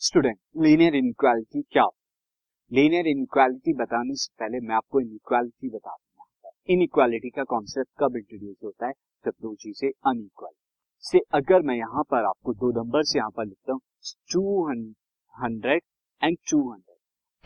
Student linear inequality क्या? Linear inequality बताने से पहले मैं आपको इनक्वालिटी बता दूँगा इनक्वालिटी का कॉन्सेप्ट कब इंट्रोड्यूस होता है? जब दो चीज़ें अनइक्वल से अगर मैं यहाँ पर आपको दो नंबर से यहाँ पर लिखता हूँ two hundred and two hundred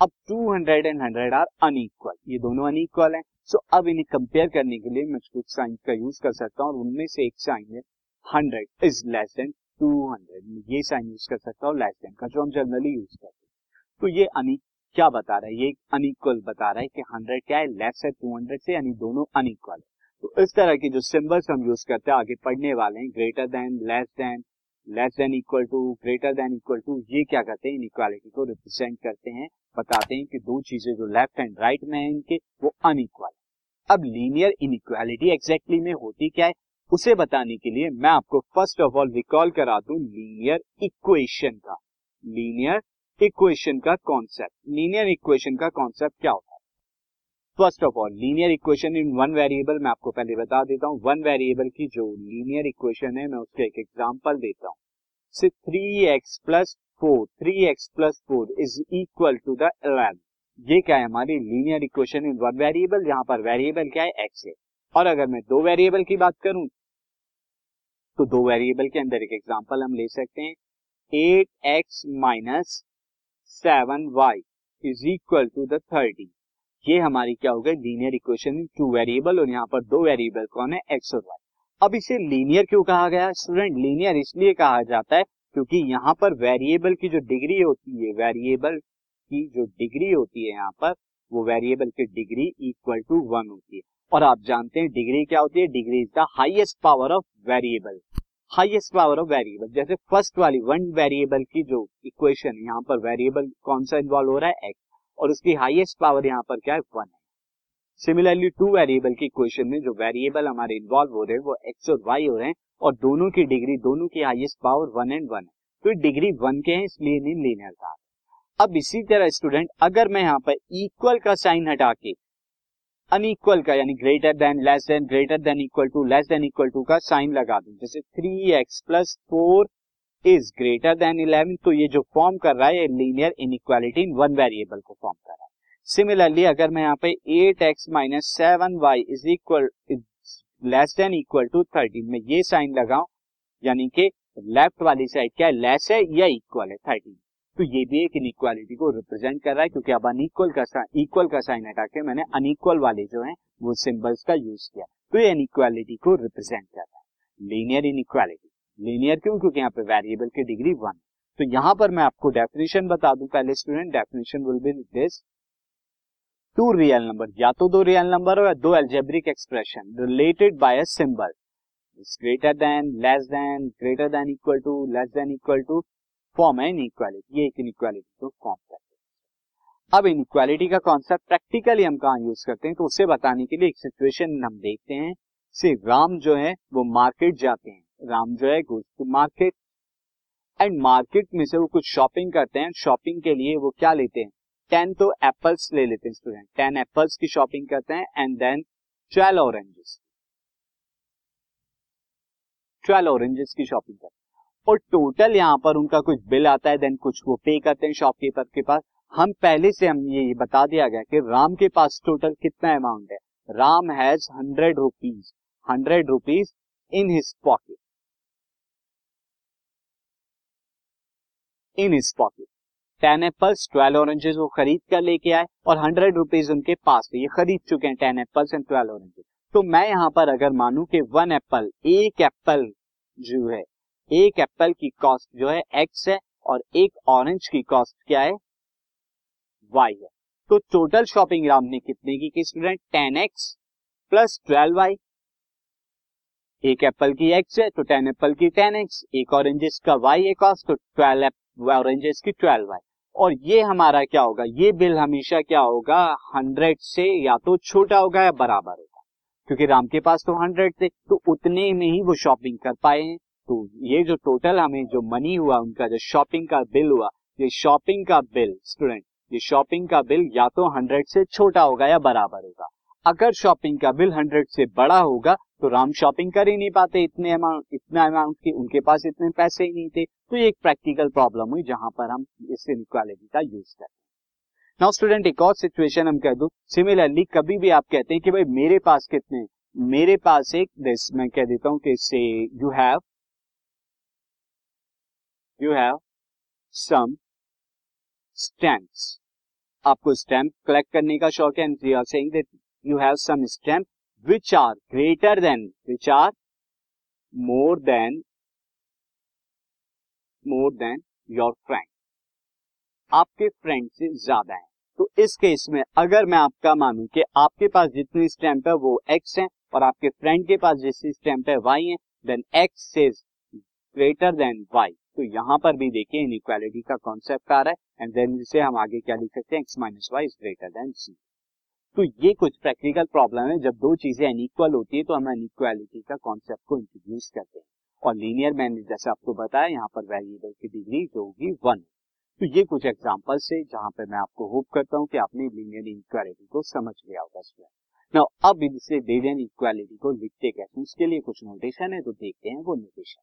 अब two hundred and hundred are unequal ये दोनों अनइक्वल हैं। सो अब इन्हें कंपेयर करने के लिए मैं कुछ साइन का यूज़ कर सकता हूँ और उनमें से एक साइन है hundred is less than two hundred ये साइन यूज़ कर सकता हूँ लेस देन का, जो हम जनरली यूज़ करते हैं। तो ये अनी क्या बता रहा है? ये अनइक्वल बता रहा है कि हंड्रेड क्या है? लेस है टू हंड्रेड से, यानी दोनों अनइक्वल है। तो इस तरह के जो सिंबल्स हम यूज़ करते हैं, आगे पढ़ने वाले हैं greater than less than less than equal to greater than equal to ये क्या करते हैं? इनइक्वालिटी को रिप्रेजेंट करते हैं, बताते हैं कि दो चीज़ें जो लेफ़्ट एंड राइट में है इनके, वो अनइक्वल अब लीनियर इनइक्वालिटी एग्जैक्टली में होती क्या है? उसे बताने के लिए मैं आपको फ़र्स्ट ऑफ़ ऑल रिकॉल करा दूँ लीनियर इक्वेशन का। लीनियर इक्वेशन का कॉन्सेप्ट लीनियर इक्वेशन का कॉन्सेप्ट क्या होता है? First of all linear equation in one variable मैं आपको पहले बता देता हूँ। वन वेरिएबल की जो लीनियर इक्वेशन है, मैं उसका एक एग्ज़ाम्पल देता हूँ। Three x plus four three x plus four is equal to the eleven ये क्या है हमारी linear equation in one variable यहाँ पर वेरिएबल क्या है? एक्स है। और अगर मैं दो वेरिएबल की बात करूँ तो दो वेरिएबल के अंदर एक एग्जांपल हम ले सकते हैं। Eight x minus seven y is equal to the thirty ये हमारी क्या हो गई? Linear equation in two variable और यहाँ पर दो वेरिएबल कौन है? एक्स और वाई अब इसे लीनियर क्यों कहा गया? स्टूडेंट लीनियर इसलिए कहा जाता है क्योंकि यहाँ पर वेरिएबल की जो डिग्री होती है वेरिएबल की जो डिग्री होती है यहाँ पर, वो वेरिएबल की डिग्री इक्वल टू वन होती है। और आप जानते हैं डिग्री क्या होती है? Degree is the highest power of variable highest power of variable जैसे फ़र्स्ट वाली वन वेरिएबल की जो इक्वेशन यहाँ पर वेरिएबल कौन सा इन्वॉल्व हो रहा है? एक्स और उसकी हाइएस्ट पावर यहाँ पर क्या है? वन है. सिमिलरली टू वेरिएबल की इक्वेशन में जो वेरिएबल हमारे इन्वॉल्व हो रहे हैं, वो एक्स और वाई हो रहे हैं और दोनों की डिग्री दोनों की highest power one and one है. तो डिग्री वन के हैं, इसलिए नहीं लीनियर था अब इसी तरह स्टूडेंट अगर मैं यहाँ पर इक्वल का साइन हटा के अनइक्वल का, यानी greater than less than greater than equal to less than equal to का साइन लगा दूँ। जैसे three x plus four is greater than eleven तो ये जो फॉर्म कर रहा है, ये linear inequality in one variable को फॉर्म कर रहा है। सिमिलरली अगर मैं यहाँ पे eight x minus seven y is equal less than equal to thirteen में ये साइन लगाऊ, यानी कि लेफ़्ट वाली साइड क्या है लेस है या इक्वल है थर्टीन तो ये भी एक इनइक्वालिटी को रिप्रेजेंट कर रहा है, क्योंकि अब अनइक्वल का इक्वल का साइन हटा के मैंने अनइक्वल वाले जो है, वो सिंबल्स का यूज़ किया। तो ये इनइक्वालिटी को रिप्रेजेंट कर रहा है। लीनियर इनइक्वालिटी लीनियर क्यों? क्योंकि यहाँ पे वेरिएबल की डिग्री वन तो यहाँ पर मैं आपको डेफिनेशन बता दूँ, पहले student definition will be this two real number या तो दो रियल नंबर हो या दो algebraic expression related by a symbol greater than less than greater than equal to less than equal to form है इनइक्वालिटी ये एक इनइक्वालिटी को फॉर्म करते हैं। अब इनइक्वालिटी का कॉन्सेप्ट प्रैक्टिकली हम कहा यूज़ करते हैं? तो उसे बताने के लिए एक सिचुएशन हम देखते हैं। से राम जो है, वो मार्केट जाते हैं। राम जो है goes to market and market में से वो कुछ शॉपिंग करते हैं। शॉपिंग के लिए वो क्या लेते हैं? टेन तो एप्पल्स ले लेते हैं स्टूडेंट टेन एप्पल्स की शॉपिंग करते हैं। And then twelve oranges twelve oranges की शॉपिंग करते हैं। और टोटल यहाँ पर उनका कुछ बिल आता है देन कुछ वो पे करते हैं शॉपकीपर के पास। हम पहले से हम ये बता दिया गया कि राम के पास टोटल कितना अमाउंट है। Ram has hundred rupees hundred rupees in his pocket in his pocket ten apples twelve oranges वो खरीद कर लेके आए और हंड्रेड रुपीज़ उनके पास ये खरीद चुके हैं ten apples and twelve oranges तो मैं यहाँ पर अगर मानू कि वन एप्पल एक एप्पल जो है एक एप्पल की कॉस्ट जो है एक्स है और एक ऑरेंज की कॉस्ट क्या है? वाई है। तो टोटल शॉपिंग राम ने कितने की की student ten x plus twelve y एक एप्पल की एक्स है तो टेन एप्पल की टेन एक्स एक ऑरेंजेस का वाई है कॉस्ट तो ट्वेल्व ऑरेंजेस की ट्वेल्व वाई और ये हमारा क्या होगा? ये बिल हमेशा क्या होगा? हंड्रेड से या तो छोटा होगा या बराबर होगा। क्योंकि राम के पास तो हंड्रेड थे तो उतने में ही वो शॉपिंग कर पाए हैं। तो ये जो टोटल हमें जो मनी हुआ, उनका जो शॉपिंग का बिल हुआ, ये शॉपिंग का बिल स्टूडेंट ये शॉपिंग का बिल या तो हंड्रेड से छोटा होगा या बराबर होगा। अगर शॉपिंग का बिल हंड्रेड से बड़ा होगा तो राम शॉपिंग कर ही नहीं पाते इतने अमाउंट इतना अमाउंट की, उनके पास इतने पैसे ही नहीं थे। तो ये एक प्रैक्टिकल प्रॉब्लम हुई, जहाँ पर हम इस इनक्वालिटी का यूज़ करते हैं। नाउ स्टूडेंट एक और सिचुएशन हम कह दू। सिमिलरली कभी भी आप कहते हैं कि भाई मेरे पास कितने मेरे पास एक मैं कह देता हूँ कि say you have you have some stamps आपको स्टैम्प कलेक्ट करने का शौक है and you are saying that you have some stamp which are greater than which are more than more than your friend आपके फ्रेंड से ज़्यादा है। तो इस केस में अगर मैं आपका मानूं कि आपके पास जितनी स्टैंप है वो एक्स है और आपके फ्रेंड के पास जितनी स्टैंप है वाई है then x is greater than y तो यहाँ पर भी देखिए इनइक्वालिटी का कॉन्सेप्ट आ रहा है एंड देन इसे हम आगे क्या लिख सकते हैं? X minus y is greater than c तो ये कुछ प्रैक्टिकल प्रॉब्लम है, जब दो चीज़ें अनइक्वल होती है तो हम अनइक्वालिटी का कॉन्सेप्ट को इंट्रोड्यूस करते हैं। और लीनियर मैंने जैसे आपको बताया, यहाँ पर वेरिएबल की डिग्री जो होगी वन तो ये कुछ एग्जाम्पल्स है, जहाँ पर मैं आपको होप करता हूँ कि आपने लीनियर इक्वालिटी को समझ लिया होगा स्टूडेंट ना अब इनसे लीनियर इक्वालिटी को लिखते कैसे उसके लिए कुछ नोटेशन है तो देखते हैं वो notation